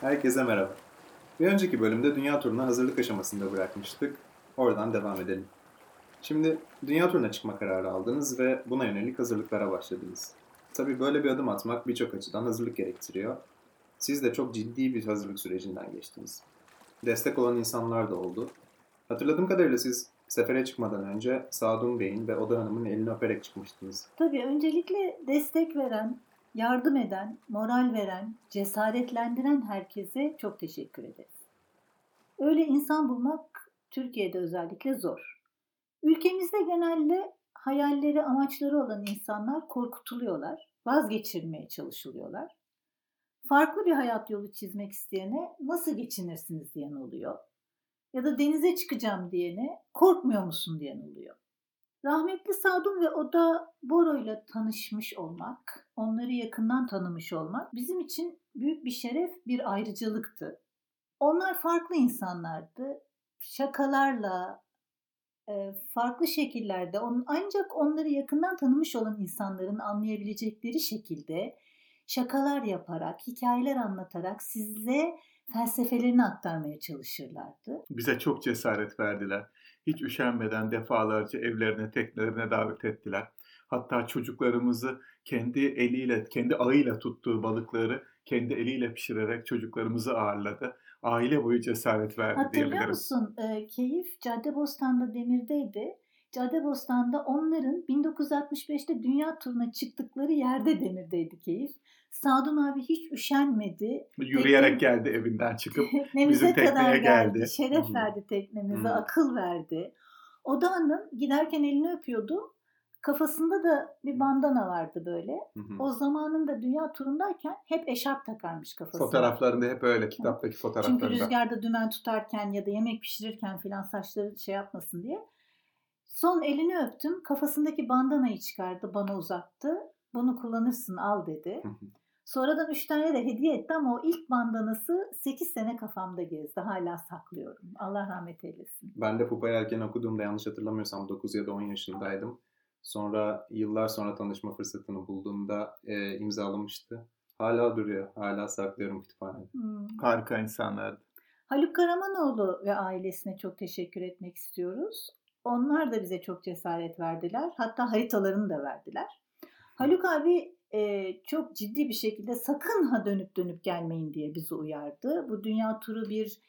Herkese merhaba. Bir önceki bölümde dünya turuna hazırlık aşamasında bırakmıştık. Oradan devam edelim. Şimdi dünya turuna çıkma kararı aldınız ve buna yönelik hazırlıklara başladınız. Tabii böyle bir adım atmak birçok açıdan hazırlık gerektiriyor. Siz de çok ciddi bir hazırlık sürecinden geçtiniz. Destek olan insanlar da oldu. Hatırladığım kadarıyla siz sefere çıkmadan önce Sadun Bey'in ve Oda Hanım'ın elini öperek çıkmıştınız. Tabii öncelikle destek veren, yardım eden, moral veren, cesaretlendiren herkese çok teşekkür ederiz. Öyle insan bulmak Türkiye'de özellikle zor. Ülkemizde genelde hayalleri, amaçları olan insanlar korkutuluyorlar, vazgeçirmeye çalışılıyorlar. Farklı bir hayat yolu çizmek isteyene nasıl geçinirsiniz diyen oluyor. Ya da denize çıkacağım diyene korkmuyor musun diyen oluyor. Rahmetli Sadun ve Oda Boro ile tanışmış olmak, onları yakından tanımış olmak bizim için büyük bir şeref, bir ayrıcalıktı. Onlar farklı insanlardı. Şakalarla, e, farklı şekillerde ancak onları yakından tanımış olan insanların anlayabilecekleri şekilde şakalar yaparak, hikayeler anlatarak size felsefelerini aktarmaya çalışırlardı. Bize çok cesaret verdiler. Hiç üşenmeden defalarca evlerine, teknelerine davet ettiler. Hatta çocuklarımızı kendi eliyle, kendi ağıyla tuttuğu balıkları kendi eliyle pişirerek çocuklarımızı ağırladı. Aile boyu cesaret verdi Hatırlıyor diyebilirim. musun? E, Keyif Caddebostan'da Demir'deydi. Caddebostan'da onların 1965'te dünya turuna çıktıkları yerde Demir'deydi Keyif. Sadun abi hiç üşenmedi. Yürüyerek geldi evinden çıkıp bizim tekneye kadar geldi. geldi. Şeref Hı. verdi teknemize, Hı. akıl verdi. Oda Hanım giderken elini öpüyordu. Kafasında da bir bandana vardı böyle. Hı hı. O zamanında dünya turundayken hep eşarp takarmış kafasına. fotoğraflarında hep öyle kitaptaki Çünkü fotoğraflarında. rüzgarda dümen tutarken ya da yemek pişirirken filan saçları şey yapmasın diye. Son elini öptüm. Kafasındaki bandanayı çıkardı, bana uzattı. Bunu kullanırsın al dedi. Sonradan 3 tane de hediye etti ama o ilk bandanası 8 sene kafamda gezdi. Hala saklıyorum. Allah rahmet eylesin. Ben de Pupa Yelken okuduğumda yanlış hatırlamıyorsam 9 ya da 10 yaşındaydım. Sonra yıllar sonra tanışma fırsatını bulduğumda e, imzalamıştı. Hala duruyor. Hala saklıyorum kütüphanede. Hmm. Harika insanlardı. Haluk Karamanoğlu ve ailesine çok teşekkür etmek istiyoruz. Onlar da bize çok cesaret verdiler. Hatta haritalarını da verdiler. Haluk abi e, çok ciddi bir şekilde sakın ha dönüp dönüp gelmeyin diye bizi uyardı. Bu dünya turu bir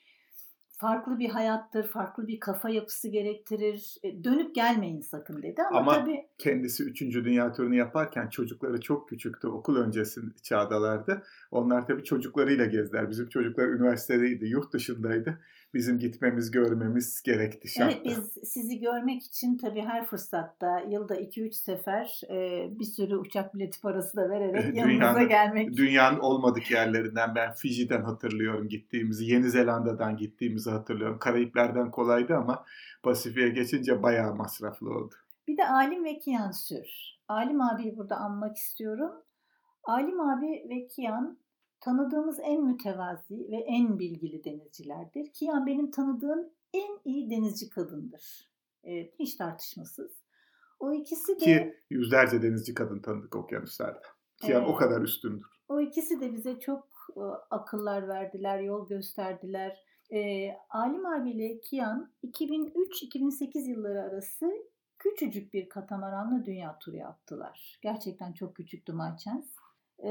farklı bir hayattır, farklı bir kafa yapısı gerektirir. E, dönüp gelmeyin sakın dedi ama, Ama tabii Kendisi 3. Dünya turunu yaparken çocukları çok küçüktü. Okul öncesi çağdalardı. Onlar tabii çocuklarıyla gezdiler. Bizim çocuklar üniversitedeydi, yurt dışındaydı. Bizim gitmemiz, görmemiz gerekti şarttı. Evet biz sizi görmek için tabii her fırsatta yılda 2-3 sefer e, bir sürü uçak bileti parası da vererek Evet, yanınıza gelmek. Dünyanın olmadık yerlerinden ben Fiji'den hatırlıyorum gittiğimizi, Yeni Zelanda'dan gittiğimizi hatırlıyorum. Karayipler'den kolaydı ama Pasifik'e geçince bayağı masraflı oldu. Bir de Alim ve Kiyan Sür. Alim abiyi burada anmak istiyorum. Alim abi ve Kiyan tanıdığımız en mütevazi ve en bilgili denizcilerdir. Kiyan benim tanıdığım en iyi denizci kadındır. Evet, hiç tartışmasız. O ikisi de Ki yüzlerce denizci kadın tanıdık okyanuslarda. Kiyan Evet. o kadar üstündür. O ikisi de bize çok e, akıllar verdiler, yol gösterdiler. E, Alim abiyle Kian 2003-2008 yılları arası küçücük bir katamaranla dünya turu yaptılar. Gerçekten çok küçüktü Mayçens. E,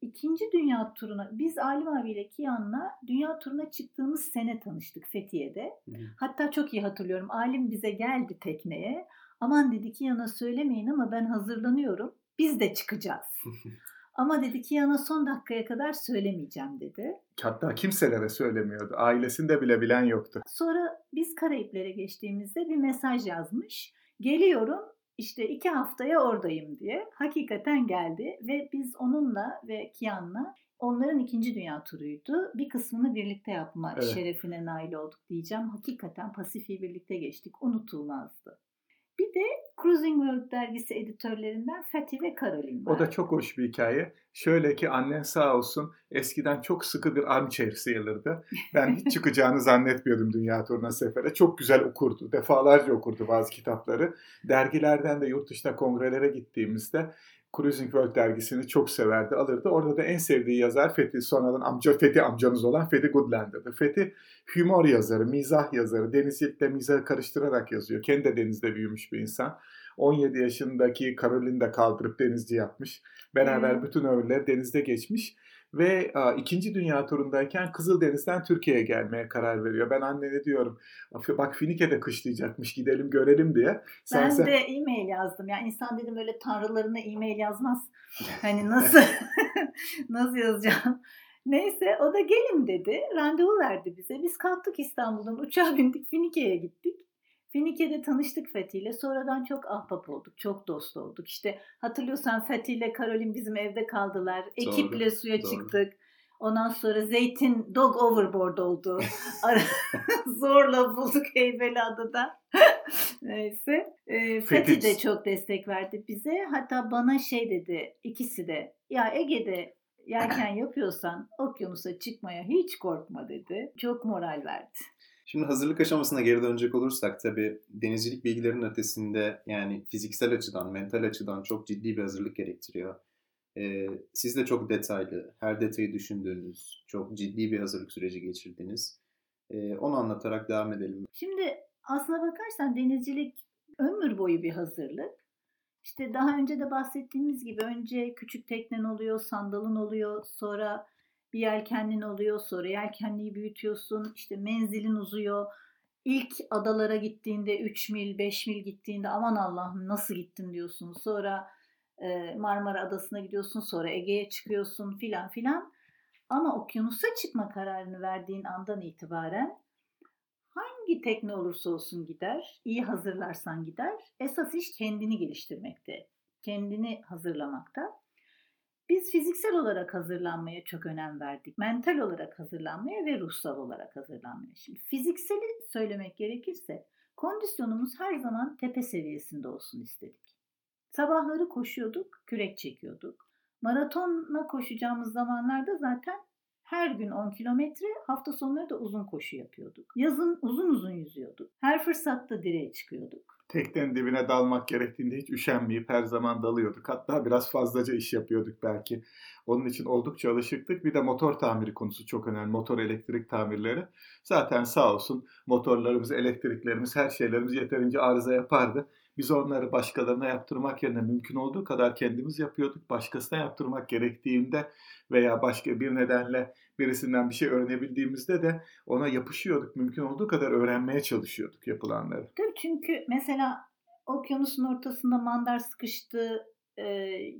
ikinci dünya turuna, biz Alim abiyle Kian'la dünya turuna çıktığımız sene tanıştık Fethiye'de. Hı. Hatta çok iyi hatırlıyorum. Alim bize geldi tekneye. Aman dedi Kian'a söylemeyin ama ben hazırlanıyorum. Biz de çıkacağız. Ama dedi ki yana son dakikaya kadar söylemeyeceğim dedi. Hatta kimselere söylemiyordu. Ailesinde bile bilen yoktu. Sonra biz Karayiplere geçtiğimizde bir mesaj yazmış. Geliyorum işte iki haftaya oradayım diye. Hakikaten geldi ve biz onunla ve Kian'la onların ikinci dünya turuydu. Bir kısmını birlikte yapma Evet. şerefine nail olduk diyeceğim. Hakikaten Pasifik'i birlikte geçtik. Unutulmazdı. Bir de Cruising World dergisi editörlerinden Fatih ve Caroline var. O da çok hoş bir hikaye. Şöyle ki annen sağ olsun eskiden çok sıkı bir armchair sıyılırdı. Ben hiç çıkacağını zannetmiyordum dünya turuna sefere. Çok güzel okurdu. Defalarca okurdu bazı kitapları. Dergilerden de yurt dışına kongrelere gittiğimizde Cruising World dergisini çok severdi, alırdı. Orada da en sevdiği yazar Fethi, sonradan amca Fethi amcamız olan Fethi Goodlander'dı. Fethi humor yazarı, mizah yazarı, denizcilikle mizahı karıştırarak yazıyor. Kendi de denizde büyümüş bir insan. 17 yaşındaki Caroline de kaldırıp denizci yapmış. Beraber Hmm. bütün ömürleri denizde geçmiş. Ve a, ikinci dünya turundayken Kızıldeniz'den Türkiye'ye gelmeye karar veriyor. Ben annene diyorum bak Finike'de kışlayacakmış gidelim görelim diye. Sen, Ben sen- de e-mail yazdım. Yani insan dedim öyle tanrılarına e-mail yazmaz. Hani nasıl nasıl yazacağım? Neyse o da gelin dedi. Randevu verdi bize. Biz kalktık İstanbul'dan uçağa bindik Finike'ye gittik. Finike'de tanıştık Fethi ile. Sonradan çok ahbap olduk. Çok dost olduk. İşte hatırlıyorsan Fethi ile Karolin bizim evde kaldılar. Ekiple suya doğru. çıktık. Ondan sonra Zeytin dog overboard oldu. Zorla bulduk Heybeliada'da. Neyse. Ee, Fethi de çok destek verdi bize. Hatta bana şey dedi ikisi de. Ya Ege'de yelken yapıyorsan okyanusa çıkmaya hiç korkma dedi. Çok moral verdi. Şimdi hazırlık aşamasına geri dönecek olursak tabii denizcilik bilgilerinin ötesinde yani fiziksel açıdan, mental açıdan çok ciddi bir hazırlık gerektiriyor. Ee, siz de çok detaylı, her detayı düşündüğünüz, çok ciddi bir hazırlık süreci geçirdiniz. Ee, onu anlatarak devam edelim. Şimdi aslına bakarsan denizcilik ömür boyu bir hazırlık. İşte daha önce de bahsettiğimiz gibi önce küçük teknen oluyor, sandalın oluyor, sonra bir yelkenlin oluyor, sonra yelkenliği büyütüyorsun, işte menzilin uzuyor. İlk adalara gittiğinde 3 mil, 5 mil gittiğinde aman Allah'ım nasıl gittim diyorsun. Sonra e, Marmara Adası'na gidiyorsun, sonra Ege'ye çıkıyorsun filan filan. Ama okyanusa çıkma kararını verdiğin andan itibaren hangi tekne olursa olsun gider, iyi hazırlarsan gider. Esas iş kendini geliştirmekte, kendini hazırlamakta. Biz fiziksel olarak hazırlanmaya çok önem verdik. Mental olarak hazırlanmaya ve ruhsal olarak hazırlanmaya. Şimdi fizikseli söylemek gerekirse kondisyonumuz her zaman tepe seviyesinde olsun istedik. Sabahları koşuyorduk, kürek çekiyorduk. Maratona koşacağımız zamanlarda zaten her gün 10 kilometre, hafta sonları da uzun koşu yapıyorduk. Yazın uzun uzun yüzüyorduk. Her fırsatta direğe çıkıyorduk. Teknenin dibine dalmak gerektiğinde hiç üşenmeyip her zaman dalıyorduk. Hatta biraz fazlaca iş yapıyorduk belki. Onun için oldukça alışıktık. Bir de motor tamiri konusu çok önemli. Motor elektrik tamirleri. Zaten sağ olsun motorlarımız, elektriklerimiz, her şeylerimiz yeterince arıza yapardı. Biz onları başkalarına yaptırmak yerine mümkün olduğu kadar kendimiz yapıyorduk. Başkasına yaptırmak gerektiğinde veya başka bir nedenle birisinden bir şey öğrenebildiğimizde de ona yapışıyorduk. Mümkün olduğu kadar öğrenmeye çalışıyorduk yapılanları. Tabii çünkü mesela okyanusun ortasında mandar sıkıştı, e,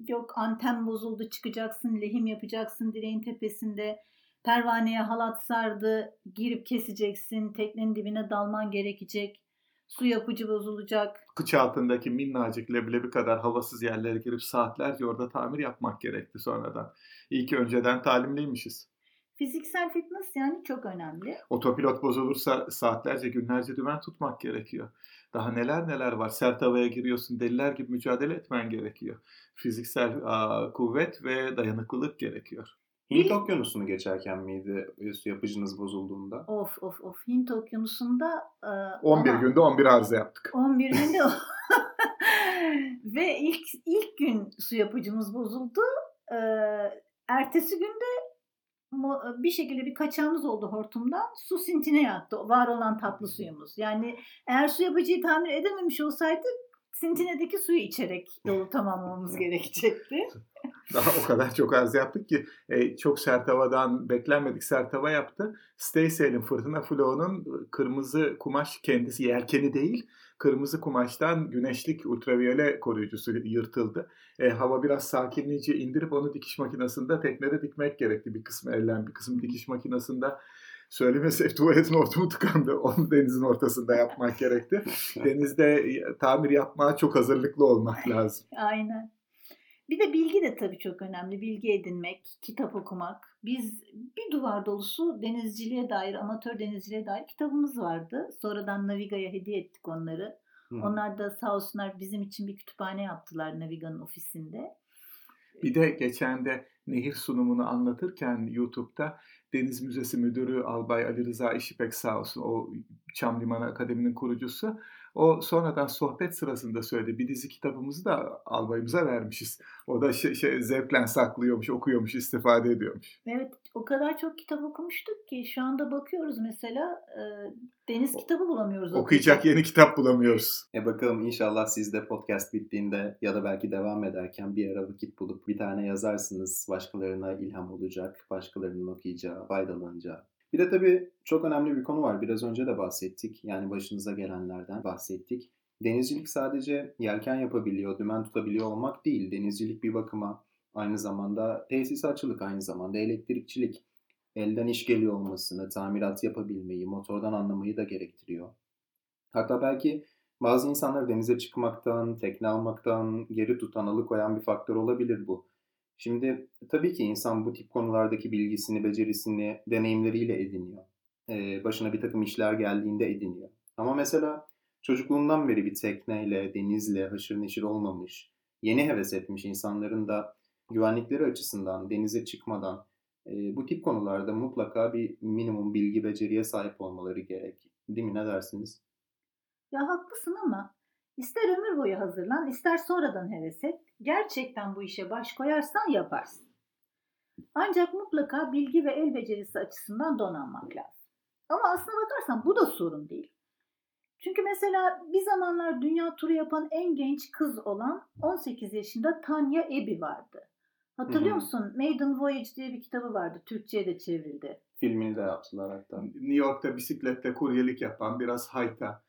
yok anten bozuldu çıkacaksın, lehim yapacaksın direğin tepesinde, pervaneye halat sardı, girip keseceksin, teknenin dibine dalman gerekecek, su yapıcı bozulacak. kıç altındaki minnacık leblebi kadar havasız yerlere girip saatlerce orada tamir yapmak gerekti sonradan. İyi ki önceden talimliymişiz. Fiziksel fitness yani çok önemli. Otopilot bozulursa saatlerce günlerce dümen tutmak gerekiyor. Daha neler neler var. Sert havaya giriyorsun deliler gibi mücadele etmen gerekiyor. Fiziksel aa, kuvvet ve dayanıklılık gerekiyor. Hint Okyanusu'nu geçerken miydi su yapıcınız bozulduğunda? Of of of Hint okyanusunda e, 11 ama- günde 11 arıza yaptık. 11 günde. Ve ilk ilk gün su yapıcımız bozuldu. Ee, ertesi günde bir şekilde bir kaçağımız oldu hortumdan. Su sintine yattı. Var olan tatlı suyumuz. Yani eğer su yapıcıyı tamir edememiş olsaydık sintinedeki suyu içerek yolu tamamlamamız gerekecekti. Daha o kadar çok arıza yaptık ki e, çok sert havadan beklenmedik sert hava yaptı. Staysail'in Fırtına Flow'un kırmızı kumaş kendisi yelkeni değil kırmızı kumaştan güneşlik ultraviyole koruyucusu yırtıldı. E, hava biraz sakinleyince indirip onu dikiş makinesinde teknede dikmek gerekti. Bir kısmı ellen bir kısmı dikiş makinesinde söylemesek tuvaletin hortumu tıkandı. Onu denizin ortasında yapmak gerekti. Denizde tamir yapmaya çok hazırlıklı olmak lazım. Aynen. Bir de bilgi de tabii çok önemli. Bilgi edinmek, kitap okumak. Biz bir duvar dolusu denizciliğe dair, amatör denizciliğe dair kitabımız vardı. Sonradan Naviga'ya hediye ettik onları. Hı. Onlar da sağ olsunlar bizim için bir kütüphane yaptılar Naviga'nın ofisinde. Bir de geçen de nehir sunumunu anlatırken YouTube'da Deniz Müzesi Müdürü Albay Ali Rıza İşipek sağ olsun o Çam Limanı Akademi'nin kurucusu. O sonradan sohbet sırasında söyledi. Bir dizi kitabımızı da albayımıza vermişiz. O da şey, şey zevklen saklıyormuş, okuyormuş, istifade ediyormuş. Evet o kadar çok kitap okumuştuk ki şu anda bakıyoruz mesela e, deniz kitabı bulamıyoruz. Okuyacak yeni kitap bulamıyoruz. E bakalım inşallah siz de podcast bittiğinde ya da belki devam ederken bir ara vakit bulup bir tane yazarsınız. Başkalarına ilham olacak, başkalarının okuyacağı, faydalanacağı. Bir de tabii çok önemli bir konu var. Biraz önce de bahsettik. Yani başınıza gelenlerden bahsettik. Denizcilik sadece yelken yapabiliyor, dümen tutabiliyor olmak değil. Denizcilik bir bakıma aynı zamanda tesisatçılık, aynı zamanda elektrikçilik. Elden iş geliyor olmasını, tamirat yapabilmeyi, motordan anlamayı da gerektiriyor. Hatta belki bazı insanlar denize çıkmaktan, tekne almaktan geri tutan, alıkoyan bir faktör olabilir bu. Şimdi tabii ki insan bu tip konulardaki bilgisini, becerisini deneyimleriyle ediniyor. Ee, başına bir takım işler geldiğinde ediniyor. Ama mesela çocukluğundan beri bir tekneyle, denizle haşır neşir olmamış, yeni heves etmiş insanların da güvenlikleri açısından denize çıkmadan e, bu tip konularda mutlaka bir minimum bilgi beceriye sahip olmaları gerek. Değil mi? Ne dersiniz? Ya haklısın ama ister ömür boyu hazırlan, ister sonradan heves et. Gerçekten bu işe baş koyarsan yaparsın. Ancak mutlaka bilgi ve el becerisi açısından donanmak lazım. Ama aslına bakarsan bu da sorun değil. Çünkü mesela bir zamanlar dünya turu yapan en genç kız olan 18 yaşında Tanya Ebi vardı. Hatırlıyor Hı hı. musun? Maiden Voyage diye bir kitabı vardı. Türkçe'ye de çevrildi. Filmini de yaptılar hatta. New York'ta bisikletle kuryelik yapan, biraz hayta,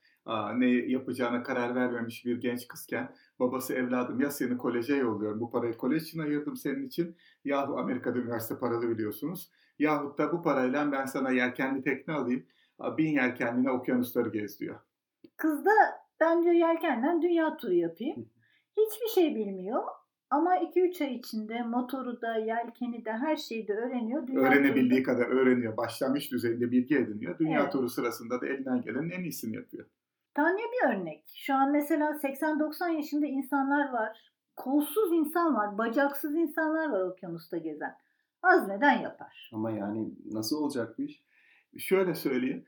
ne yapacağına karar vermemiş bir genç kızken babası evladım ya seni koleje yolluyorum bu parayı kolej için ayırdım senin için yahu Amerika'da üniversite paralı biliyorsunuz yahut da bu parayla ben sana yelkenli tekne alayım bin yelkenline okyanusları gez diyor. Kız da ben diyor yelkenden dünya turu yapayım. Hiçbir şey bilmiyor ama 2-3 ay içinde motoru da yelkeni de her şeyi de öğreniyor. Dünya Öğrenebildiği turunda- kadar öğreniyor. Başlangıç düzeyinde bilgi ediniyor. Dünya Evet. turu sırasında da elinden gelenin en iyisini yapıyor. Tanya bir örnek. Şu an mesela 80-90 yaşında insanlar var. Kolsuz insan var, bacaksız insanlar var okyanusta gezen. Azmeden yapar. Ama yani nasıl olacak bu iş? Şöyle söyleyeyim,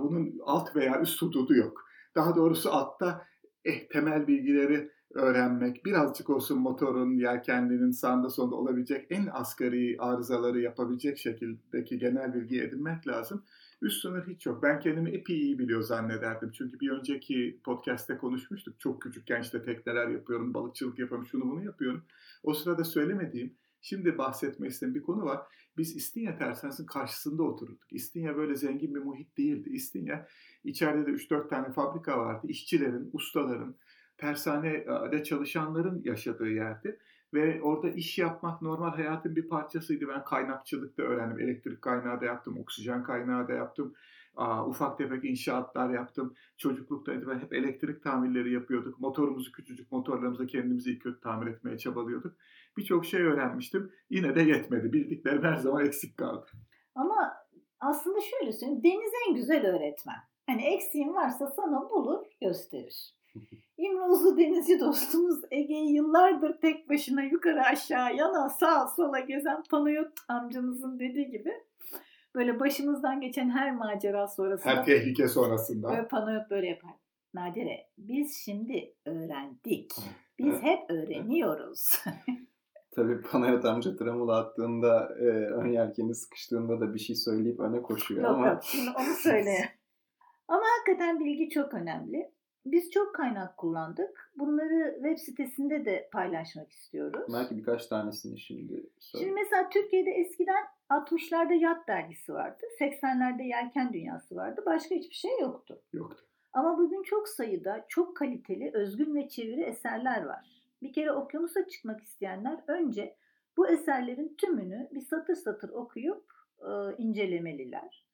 bunun alt veya üst hududu yok. Daha doğrusu altta eh, temel bilgileri öğrenmek, birazcık olsun motorun, yelkenlinin sağında sonunda olabilecek en asgari arızaları yapabilecek şekildeki genel bilgi edinmek lazım. Üst sınır hiç yok. Ben kendimi epey iyi biliyor zannederdim. Çünkü bir önceki podcast'te konuşmuştuk. Çok küçükken işte tekneler yapıyorum, balıkçılık yapıyorum, şunu bunu yapıyorum. O sırada söylemediğim, şimdi bahsetmek istediğim bir konu var. Biz İstinye Tersanesi'nin karşısında otururduk. İstinye böyle zengin bir muhit değildi. İstinye içeride de 3-4 tane fabrika vardı. İşçilerin, ustaların, tersanede çalışanların yaşadığı yerdi. Ve orada iş yapmak normal hayatın bir parçasıydı. Ben kaynakçılıkta öğrendim. Elektrik kaynağı da yaptım, oksijen kaynağı da yaptım. Aa, ufak tefek inşaatlar yaptım. Çocuklukta ben hep elektrik tamirleri yapıyorduk. Motorumuzu, küçücük motorlarımızı kendimizi iyi kötü tamir etmeye çabalıyorduk. Birçok şey öğrenmiştim. Yine de yetmedi. Bildiklerim her zaman eksik kaldı. Ama aslında şöyle söyleyeyim. Deniz en güzel öğretmen. Hani eksiğin varsa sana bulur, gösterir. İmre Uzun denizci dostumuz Ege'yi yıllardır tek başına yukarı aşağı yana sağa sola gezen Panayot amcamızın dediği gibi böyle başımızdan geçen her macera sonrasında Her tehlike sonrasında. böyle Panayot böyle yapar. Nadire biz şimdi öğrendik. Biz hep öğreniyoruz. Tabii Panayot amca tramula attığında, e, ön yelkeni sıkıştığında da bir şey söyleyip öne koşuyor yok ama yok şimdi onu söyle. Ama hakikaten bilgi çok önemli. Biz çok kaynak kullandık. Bunları web sitesinde de paylaşmak istiyoruz. belki birkaç tanesini şimdi söyle. Şimdi mesela Türkiye'de eskiden 60'larda Yat dergisi vardı. 80'lerde Yelken Dünyası vardı. Başka hiçbir şey yoktu. Yoktu. Ama bugün çok sayıda çok kaliteli özgün ve çeviri eserler var. Bir kere okyanusa çıkmak isteyenler önce bu eserlerin tümünü bir satır satır okuyup e, incelemeliler.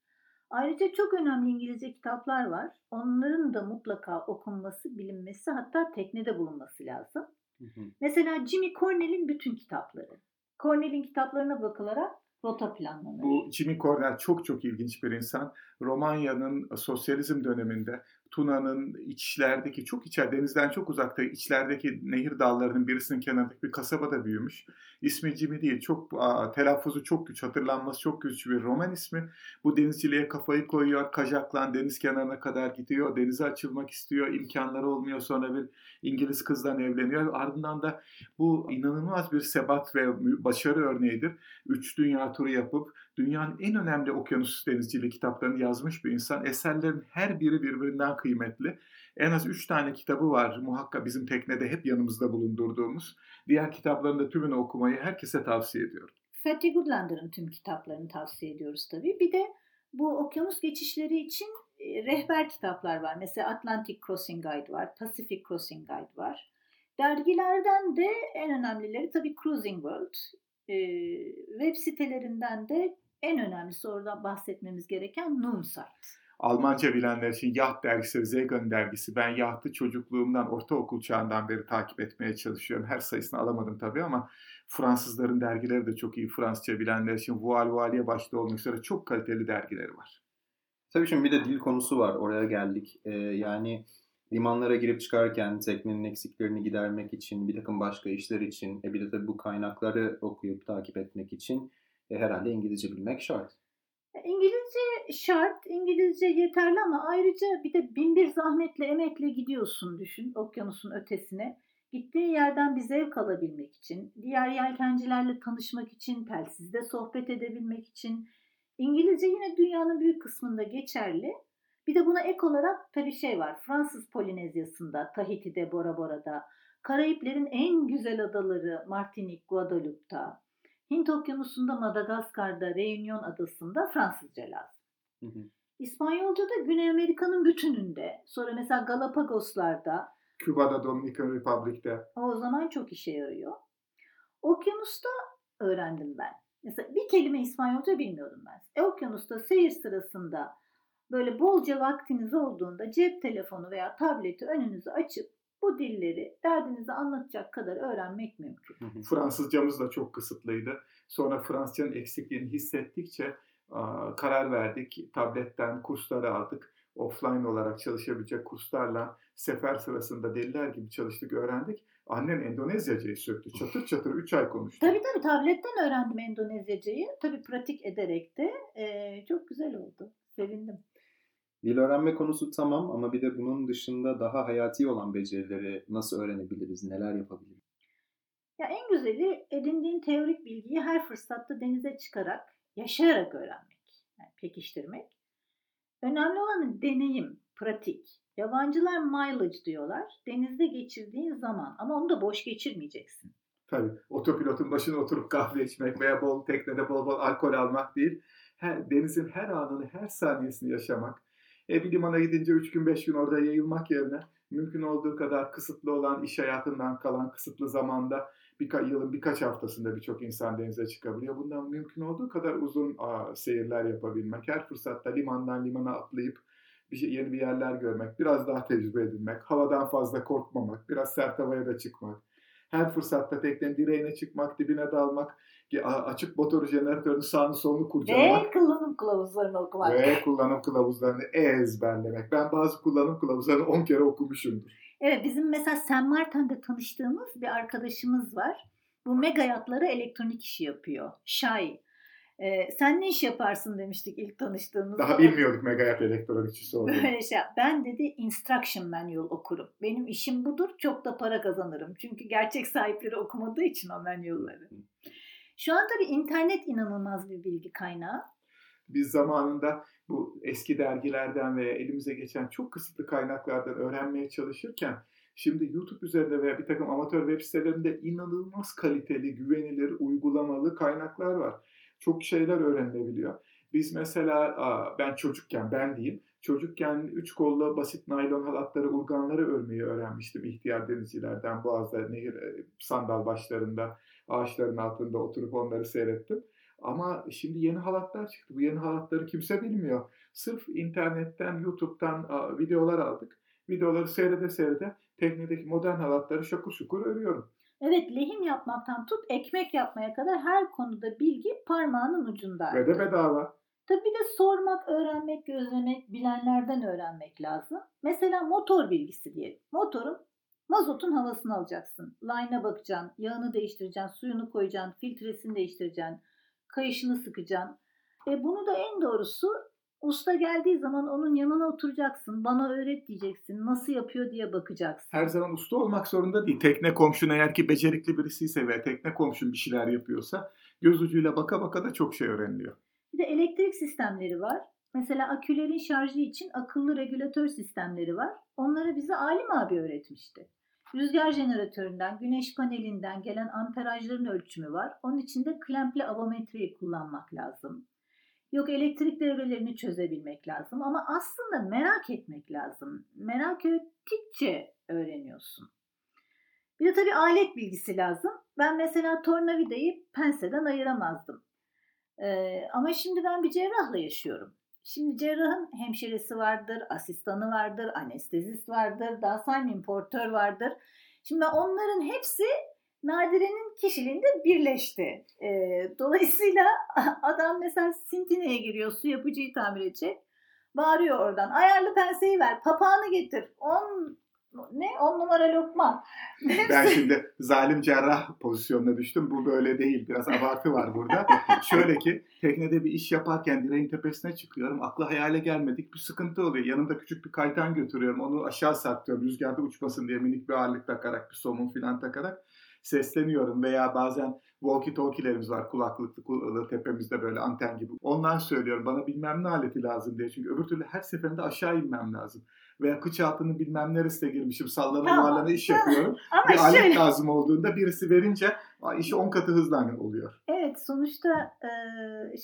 Ayrıca çok önemli İngilizce kitaplar var. Onların da mutlaka okunması, bilinmesi hatta teknede bulunması lazım. Hı hı. Mesela Jimmy Cornell'in bütün kitapları. Cornell'in kitaplarına bakılarak rota planlanır. Bu Jimmy Cornell çok çok ilginç bir insan. Romanya'nın sosyalizm döneminde Tuna'nın içlerdeki çok içer denizden çok uzakta içlerdeki nehir dallarının birisinin kenarındaki bir kasabada büyümüş. İsmi Jimmy değil. Çok aa, telaffuzu çok güç, hatırlanması çok güç bir roman ismi. Bu denizciliğe kafayı koyuyor. Kajaklan deniz kenarına kadar gidiyor. Denize açılmak istiyor. imkanları olmuyor. Sonra bir İngiliz kızdan evleniyor. Ardından da bu inanılmaz bir sebat ve başarı örneğidir. Üç dünya turu yapıp dünyanın en önemli okyanus denizciliği kitaplarını yazmış bir insan. Eserlerin her biri birbirinden kıymetli. En az üç tane kitabı var muhakkak bizim teknede hep yanımızda bulundurduğumuz. Diğer kitaplarını da tümünü okumayı herkese tavsiye ediyorum. Fatih Goodlander'ın tüm kitaplarını tavsiye ediyoruz tabii. Bir de bu okyanus geçişleri için e, rehber kitaplar var. Mesela Atlantic Crossing Guide var, Pacific Crossing Guide var. Dergilerden de en önemlileri tabii Cruising World. E, web sitelerinden de en önemlisi oradan bahsetmemiz gereken Noonsite. Almanca bilenler için Yacht dergisi, Zegan dergisi. Ben yahtı çocukluğumdan, ortaokul çağından beri takip etmeye çalışıyorum. Her sayısını alamadım tabii ama Fransızların dergileri de çok iyi. Fransızca bilenler için Voile Voile'ye başta olmak üzere çok kaliteli dergileri var. Tabii şimdi bir de dil konusu var. Oraya geldik. Ee, yani limanlara girip çıkarken teknenin eksiklerini gidermek için, bir takım başka işler için, e bir de tabii bu kaynakları okuyup takip etmek için e, herhalde İngilizce bilmek şart. İngilizce şart, İngilizce yeterli ama ayrıca bir de bin bir zahmetle, emekle gidiyorsun düşün okyanusun ötesine. Gittiğin yerden bir zevk alabilmek için, diğer yelkencilerle tanışmak için, telsizde sohbet edebilmek için. İngilizce yine dünyanın büyük kısmında geçerli. Bir de buna ek olarak tabii şey var. Fransız Polinezyası'nda, Tahiti'de, Bora Bora'da, Karayiplerin en güzel adaları Martinik, Guadeloupe'da, Hint Okyanusu'nda, Madagaskar'da, Reunion Adası'nda Fransızca lazım. Hı hı. İspanyolca da Güney Amerika'nın bütününde. Sonra mesela Galapagoslar'da Küba'da, Dominican Republic'te. o zaman çok işe yarıyor. Okyanusta öğrendim ben. Mesela bir kelime İspanyolca bilmiyordum ben. E, okyanusta seyir sırasında böyle bolca vaktiniz olduğunda cep telefonu veya tableti önünüze açıp bu dilleri derdinizi anlatacak kadar öğrenmek mümkün. Hı hı. Fransızcamız da çok kısıtlıydı. Sonra Fransızcanın eksikliğini hissettikçe karar verdik. Tabletten kursları aldık. Offline olarak çalışabilecek kurslarla sefer sırasında deliler gibi çalıştık, öğrendik. Annen Endonezyacayı söktü. Çatır çatır 3 ay konuştu. Tabii tabii tabletten öğrendim Endonezyacayı. Tabii pratik ederek de eee, çok güzel oldu. Sevindim. Dil öğrenme konusu tamam ama bir de bunun dışında daha hayati olan becerileri nasıl öğrenebiliriz, neler yapabiliriz? Ya en güzeli edindiğin teorik bilgiyi her fırsatta denize çıkarak, yaşayarak öğrenmek, yani pekiştirmek. Önemli olan deneyim, pratik. Yabancılar mileage diyorlar. Denizde geçirdiğin zaman ama onu da boş geçirmeyeceksin. Tabii otopilotun başına oturup kahve içmek veya bol teknede bol bol alkol almak değil. Her, denizin her anını, her saniyesini yaşamak. E bir limana gidince 3 gün 5 gün orada yayılmak yerine mümkün olduğu kadar kısıtlı olan iş hayatından kalan kısıtlı zamanda birkaç yılın birkaç haftasında birçok insan denize çıkabiliyor. Bundan mümkün olduğu kadar uzun aa, seyirler yapabilmek, her fırsatta limandan limana atlayıp bir şey, yeni bir yerler görmek, biraz daha tecrübe edinmek, havadan fazla korkmamak, biraz sert havaya da çıkmak. Her fırsatta teknenin direğine çıkmak, dibine dalmak, açık motor jeneratörünün sağını solunu kurcalamak Ve kullanım kılavuzlarını okumak. ve kullanım kılavuzlarını ezberlemek. Ben bazı kullanım kılavuzlarını 10 kere okumuşumdur. Evet bizim mesela San Martin'de tanıştığımız bir arkadaşımız var. Bu mega yatlara elektronik işi yapıyor. Şay. Ee, sen ne iş yaparsın demiştik ilk tanıştığımızda. Daha bilmiyorduk megayat elektronikçisi olduğunu. Böyle şey. Ben dedi instruction manual okurum. Benim işim budur. Çok da para kazanırım. Çünkü gerçek sahipleri okumadığı için o manualları. Şu an tabii internet inanılmaz bir bilgi kaynağı. Biz zamanında bu eski dergilerden veya elimize geçen çok kısıtlı kaynaklardan öğrenmeye çalışırken şimdi YouTube üzerinde veya bir takım amatör web sitelerinde inanılmaz kaliteli, güvenilir, uygulamalı kaynaklar var. Çok şeyler öğrenilebiliyor. Biz mesela ben çocukken, ben diyeyim, çocukken üç kollu basit naylon halatları, urganları örmeyi öğrenmiştim ihtiyar denizcilerden. Boğaz'da nehir e, sandal başlarında, ağaçların altında oturup onları seyrettim. Ama şimdi yeni halatlar çıktı. Bu yeni halatları kimse bilmiyor. Sırf internetten, YouTube'dan videolar aldık. Videoları seyrede seyrede teknedeki modern halatları şakur şukur örüyorum. Evet lehim yapmaktan tut ekmek yapmaya kadar her konuda bilgi parmağının ucunda. Ve de bedava. Tabii bir de sormak, öğrenmek, gözlemek, bilenlerden öğrenmek lazım. Mesela motor bilgisi diyelim. Motorun mazotun havasını alacaksın. Line'a bakacaksın, yağını değiştireceksin, suyunu koyacaksın, filtresini değiştireceksin, kayışını sıkacaksın. E bunu da en doğrusu usta geldiği zaman onun yanına oturacaksın. Bana öğret diyeceksin. Nasıl yapıyor diye bakacaksın. Her zaman usta olmak zorunda değil. Tekne komşun eğer ki becerikli birisiyse ve tekne komşun bir şeyler yapıyorsa göz ucuyla baka baka da çok şey öğreniliyor. Bir de elektrik sistemleri var. Mesela akülerin şarjı için akıllı regülatör sistemleri var. Onları bize Alim abi öğretmişti. Rüzgar jeneratöründen, güneş panelinden gelen amperajların ölçümü var. Onun için de klempli avometreyi kullanmak lazım. Yok elektrik devrelerini çözebilmek lazım ama aslında merak etmek lazım. Merak ettikçe öğreniyorsun. Bir de tabii alet bilgisi lazım. Ben mesela tornavidayı penseden ayıramazdım. Ee, ama şimdi ben bir cerrahla yaşıyorum. Şimdi cerrahın hemşiresi vardır, asistanı vardır, anestezist vardır, daha saymayayım vardır. Şimdi onların hepsi Nadire'nin kişiliğinde birleşti. Ee, dolayısıyla adam mesela Sintine'ye giriyor, su yapıcıyı tamir edecek. Bağırıyor oradan, ayarlı penseyi ver, papağanı getir. On, ne? On numara lokma. Ben şimdi zalim cerrah pozisyonuna düştüm. Bu böyle değil. Biraz abartı var burada. Şöyle ki teknede bir iş yaparken direğin tepesine çıkıyorum. Akla hayale gelmedik bir sıkıntı oluyor. Yanımda küçük bir kaytan götürüyorum. Onu aşağı sarkıtıyorum. Rüzgarda uçmasın diye minik bir ağırlık takarak, bir somun filan takarak sesleniyorum. Veya bazen walkie talkie'lerimiz var kulaklıklı tepemizde böyle anten gibi. Ondan söylüyorum bana bilmem ne aleti lazım diye. Çünkü öbür türlü her seferinde aşağı inmem lazım. Veya kıç altının bilmem neresine girmişim sallana Tamam. yuvarlana iş yapıyorum. Ama bir alet şöyle, lazım olduğunda birisi verince işi 10 katı hızla oluyor. evet sonuçta e,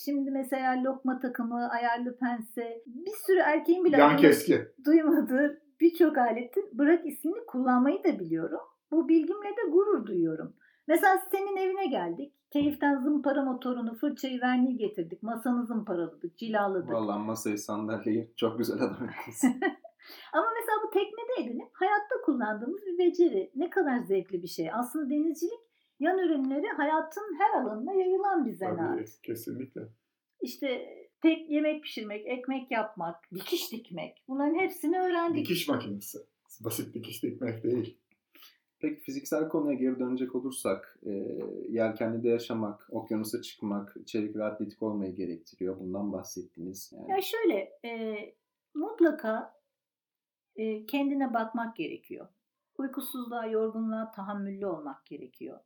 şimdi mesela lokma takımı, ayarlı pense, bir sürü erkeğin bile Yan adını keski. duymadığı birçok aletin bırak ismini kullanmayı da biliyorum. Bu bilgimle de gurur duyuyorum. Mesela senin evine geldik. Keyiften zımpara motorunu, fırçayı, verniği getirdik. Masanı zımparaladık, cilaladık. Vallahi masayı, sandalyeyi çok güzel adam. Ama mesela bu teknede edinip hayatta kullandığımız bir beceri. Ne kadar zevkli bir şey. Aslında denizcilik yan ürünleri hayatın her alanına yayılan bir zanaat. Tabii, kesinlikle. İşte tek yemek pişirmek, ekmek yapmak, dikiş dikmek. Bunların hepsini öğrendik. Dikiş makinesi. Basit dikiş dikmek değil. Peki fiziksel konuya geri dönecek olursak, e, yelkenlide yaşamak, okyanusa çıkmak, çevik ve atletik olmayı gerektiriyor. Bundan bahsettiniz. Yani Ya şöyle, e, mutlaka e, kendine bakmak gerekiyor. Uykusuzluğa, yorgunluğa tahammüllü olmak gerekiyor.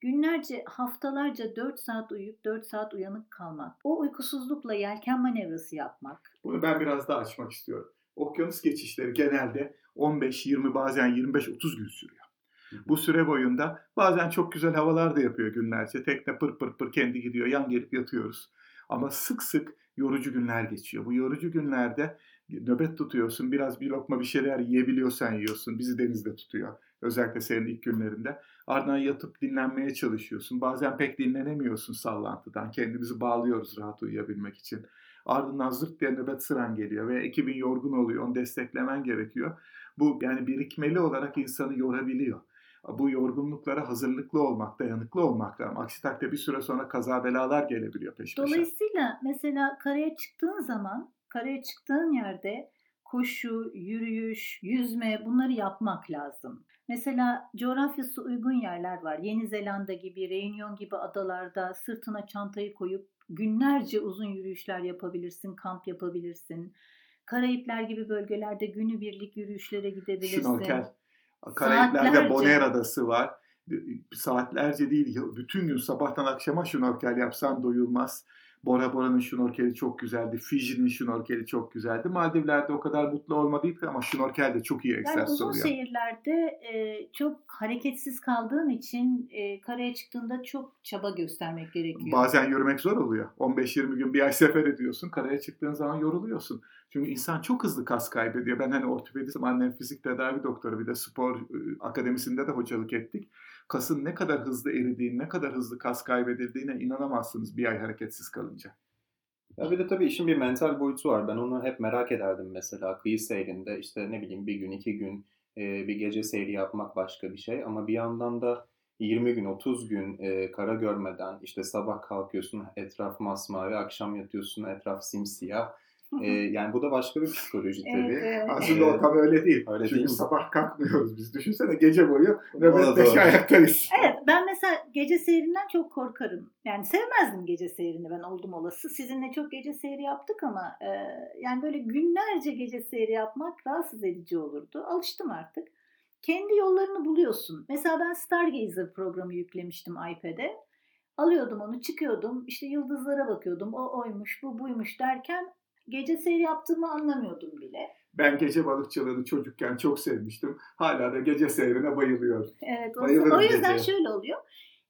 Günlerce, haftalarca 4 saat uyuyup 4 saat uyanık kalmak, o uykusuzlukla yelken manevrası yapmak, Bunu ben biraz daha açmak istiyorum. Okyanus geçişleri genelde 15-20 bazen 25-30 gün sürüyor. Bu süre boyunda bazen çok güzel havalar da yapıyor günlerce. Tekne pır pır pır kendi gidiyor. Yan gelip yatıyoruz. Ama sık sık yorucu günler geçiyor. Bu yorucu günlerde nöbet tutuyorsun. Biraz bir lokma bir şeyler yiyebiliyorsan yiyorsun. Bizi denizde tutuyor. Özellikle senin ilk günlerinde. Ardından yatıp dinlenmeye çalışıyorsun. Bazen pek dinlenemiyorsun sallantıdan. Kendimizi bağlıyoruz rahat uyuyabilmek için. Ardından zırt diye nöbet sıran geliyor ve ekibin yorgun oluyor. Onu desteklemen gerekiyor. Bu yani birikmeli olarak insanı yorabiliyor. Bu yorgunluklara hazırlıklı olmak, dayanıklı olmak lazım. Aksi takdirde bir süre sonra kaza belalar gelebiliyor peş peşe. Dolayısıyla mesela karaya çıktığın zaman, karaya çıktığın yerde koşu, yürüyüş, yüzme bunları yapmak lazım. Mesela coğrafyası uygun yerler var. Yeni Zelanda gibi, Reunion gibi adalarda sırtına çantayı koyup günlerce uzun yürüyüşler yapabilirsin, kamp yapabilirsin. Karayipler gibi bölgelerde günübirlik yürüyüşlere gidebilirsin. Şnorkel. Karayipler'de. Bonaire Adası var. Saatlerce değil, bütün gün sabahtan akşama şnorkel yapsan doyulmaz. Bora Bora'nın şnorkeli çok güzeldi. Fiji'nin şnorkeli çok güzeldi. Maldivler'de o kadar mutlu olmadıydı ama şnorkel de çok iyi Yani egzersiz uzun oluyor. şehirlerde e, çok hareketsiz kaldığın için e, karaya çıktığında çok çaba göstermek gerekiyor. Bazen yürümek zor oluyor. 15-20 gün bir ay sefer ediyorsun. Karaya çıktığın zaman yoruluyorsun. Çünkü insan çok hızlı kas kaybediyor. Ben hani ortopedistim, annem fizik tedavi doktoru bir de spor e, akademisinde de hocalık ettik. Kasın ne kadar hızlı eridiğini, ne kadar hızlı kas kaybedildiğine inanamazsınız bir ay hareketsiz kalınca. Ya bir de tabii işin bir mental boyutu var. Ben onu hep merak ederdim mesela kıyı seyrinde işte ne bileyim bir gün iki gün bir gece seyri yapmak başka bir şey ama bir yandan da 20 gün, 30 gün kara görmeden işte sabah kalkıyorsun etraf masmavi, akşam yatıyorsun etraf simsiyah. E, yani bu da başka bir psikoloji Evet, tabii. evet. Aslında Ee, o tam öyle değil. öyle Çünkü değil mi? sabah kalkmıyoruz biz. Düşünsene gece boyu nöbetleşe ayaktayız. Evet ben mesela gece seyrinden çok korkarım. Yani sevmezdim gece seyrini ben oldum olası. Sizinle çok gece seyri yaptık ama e, yani böyle günlerce gece seyri yapmak rahatsız edici olurdu. Alıştım artık. Kendi yollarını buluyorsun. Mesela ben Stargazer programı yüklemiştim iPad'e. Alıyordum onu çıkıyordum işte yıldızlara bakıyordum o oymuş bu buymuş derken gece seyri yaptığımı anlamıyordum bile. Ben gece balıkçılığını çocukken çok sevmiştim. Hala da gece seyrine bayılıyorum. Evet, o, o yüzden gece. şöyle oluyor.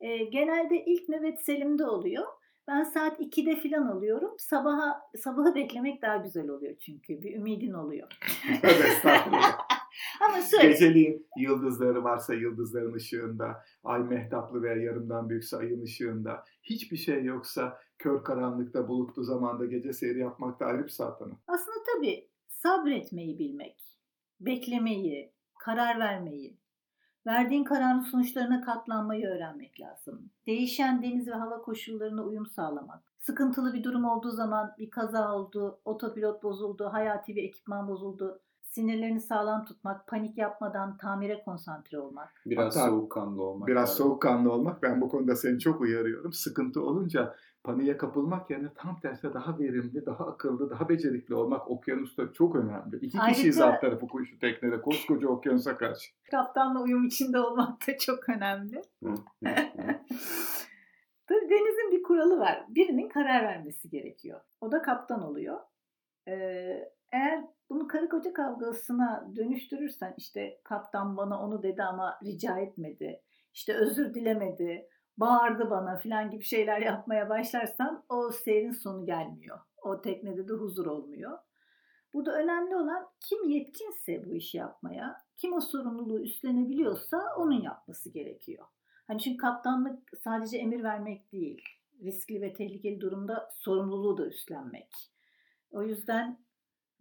Ee, genelde ilk nöbet Selim'de oluyor. Ben saat 2'de falan alıyorum. Sabaha sabahı beklemek daha güzel oluyor çünkü. Bir ümidin oluyor. Estağfurullah. Ama şöyle. Geceliğin yıldızları varsa yıldızların ışığında, ay mehtaplı veya yarımdan büyükse ayın ışığında, hiçbir şey yoksa kör karanlıkta, bulutlu zamanda gece seyri yapmak da ayrı bir saltanat. Aslında tabii sabretmeyi bilmek, beklemeyi, karar vermeyi, verdiğin kararın sonuçlarına katlanmayı öğrenmek lazım. Değişen deniz ve hava koşullarına uyum sağlamak. Sıkıntılı bir durum olduğu zaman bir kaza oldu, otopilot bozuldu, hayati bir ekipman bozuldu. Sinirlerini sağlam tutmak, panik yapmadan tamire konsantre olmak. Biraz Hatta soğukkanlı olmak. Biraz lazım. soğukkanlı olmak, ben bu konuda seni çok uyarıyorum. Sıkıntı olunca paniğe kapılmak yerine tam tersi daha verimli, daha akıllı, daha becerikli olmak okyanusta çok önemli. İki kişiyiz Ayrıca- alt tarafı kuşu teknede, koskoca okyanusa karşı. Kaptanla uyum içinde olmak da çok önemli. Tabii denizin bir kuralı var. Birinin karar vermesi gerekiyor. O da kaptan oluyor. Ee, eğer bunu karı koca kavgasına dönüştürürsen işte kaptan bana onu dedi ama rica etmedi. işte özür dilemedi. Bağırdı bana filan gibi şeyler yapmaya başlarsan o seyrin sonu gelmiyor. O teknede de huzur olmuyor. Burada önemli olan kim yetkinse bu işi yapmaya, kim o sorumluluğu üstlenebiliyorsa onun yapması gerekiyor. Hani çünkü kaptanlık sadece emir vermek değil. Riskli ve tehlikeli durumda sorumluluğu da üstlenmek. O yüzden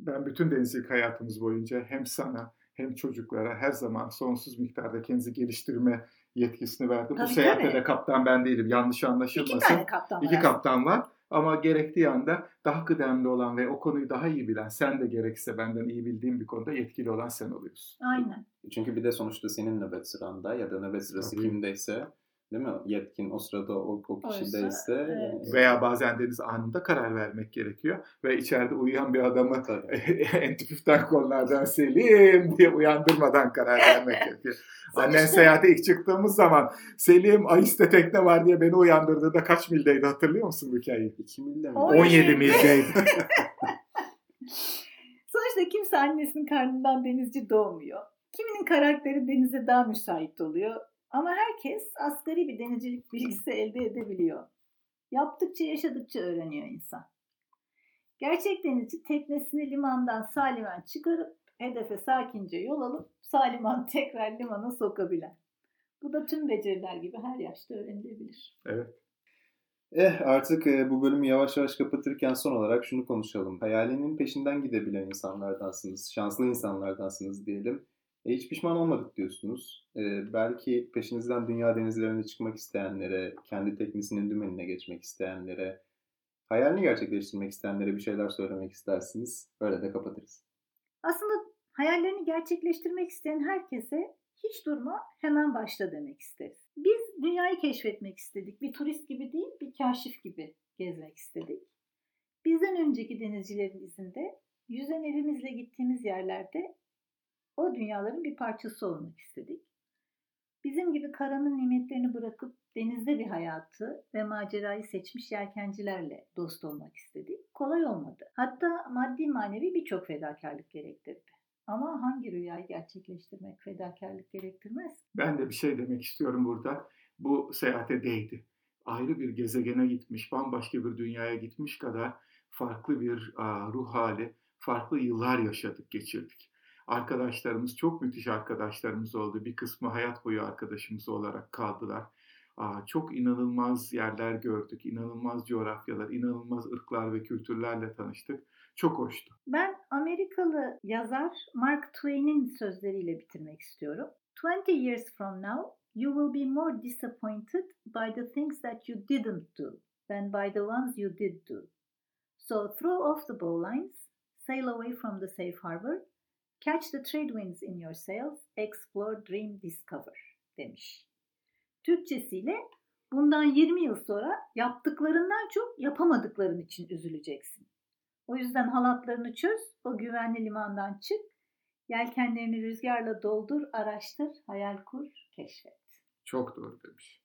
Ben bütün denizcilik hayatımız boyunca hem sana hem çocuklara her zaman sonsuz miktarda kendinizi geliştirme yetkisini verdim. Tabii, Bu seyahatte tabii. de kaptan ben değilim. Yanlış iki anlaşılmasın. tane kaptan var. İki aslında. kaptan var ama gerektiği anda daha kıdemli olan ve o konuyu daha iyi bilen, sen de gerekse benden iyi bildiğin bir konuda yetkili olan sen oluyorsun. Aynen. Çünkü bir de sonuçta senin nöbet sıranda ya da nöbet sırası Tabii. kimdeyse değil mi? Yetkin o sırada o, o kişideyse. evet. e, Veya bazen deniz anında karar vermek gerekiyor ve içeride uyuyan bir adamı Tabii. entififten kollardan Selim diye uyandırmadan karar vermek gerekiyor. Annen seyahate ilk çıktığımız zaman Selim Ayis'te tekne var diye beni uyandırdığında kaç mildeydi hatırlıyor musun bu hikayeyi? 2 milde mi? 17 17 mildeydi. Sonuçta kimse annesinin karnından denizci doğmuyor. Kiminin karakteri denize daha müsait oluyor. Ama herkes asgari bir denizcilik bilgisi elde edebiliyor. Yaptıkça yaşadıkça öğreniyor insan. Gerçek denizci teknesini limandan salimen çıkarıp hedefe sakince yol alıp saliman tekrar limana sokabilen. Bu da tüm beceriler gibi her yaşta öğrenilebilir. evet. Eh artık e, bu bölümü yavaş yavaş kapatırken son olarak şunu konuşalım. Hayalinin peşinden gidebilen insanlardansınız, şanslı insanlardansınız diyelim. E, hiç pişman olmadık diyorsunuz. E, belki peşinizden dünya denizlerine çıkmak isteyenlere, kendi teknesinin dümenine geçmek isteyenlere, hayalini gerçekleştirmek isteyenlere bir şeyler söylemek istersiniz. Öyle de kapatırız. Aslında hayallerini gerçekleştirmek isteyen herkese hiç durma hemen başla demek isteriz. Biz dünyayı keşfetmek istedik. Bir turist gibi değil, bir kaşif gibi gezmek istedik. Bizden önceki denizcilerin izinde yüzen elimizle gittiğimiz yerlerde o dünyaların bir parçası olmak istedik. Bizim gibi karanın nimetlerini bırakıp denizde bir hayatı ve macerayı seçmiş yelkencilerle dost olmak istedik. Kolay olmadı. Hatta maddi manevi birçok fedakarlık gerektirdi. Ama hangi rüyayı gerçekleştirmek fedakarlık gerektirmez? Ben de bir şey demek istiyorum burada. Bu seyahate değdi. Ayrı bir gezegene gitmiş, bambaşka bir dünyaya gitmiş kadar farklı bir ruh hali, farklı yıllar yaşadık, geçirdik. Arkadaşlarımız, çok müthiş arkadaşlarımız oldu. Bir kısmı hayat boyu arkadaşımız olarak kaldılar. Aa, çok inanılmaz yerler gördük, inanılmaz coğrafyalar, inanılmaz ırklar ve kültürlerle tanıştık. Çok hoştu. Ben Amerikalı yazar Mark Twain'in sözleriyle bitirmek istiyorum. 20 years from now, You will be more disappointed by the things that you didn't do than by the ones you did do. So throw off the bowlines, sail away from the safe harbor, catch the trade winds in your sails, explore, dream, discover demiş. Türkçesiyle bundan 20 yıl sonra yaptıklarından çok yapamadıkların için üzüleceksin. O yüzden halatlarını çöz, o güvenli limandan çık, yelkenlerini rüzgarla doldur, araştır, hayal kur, keşfet. Çok doğru demiş.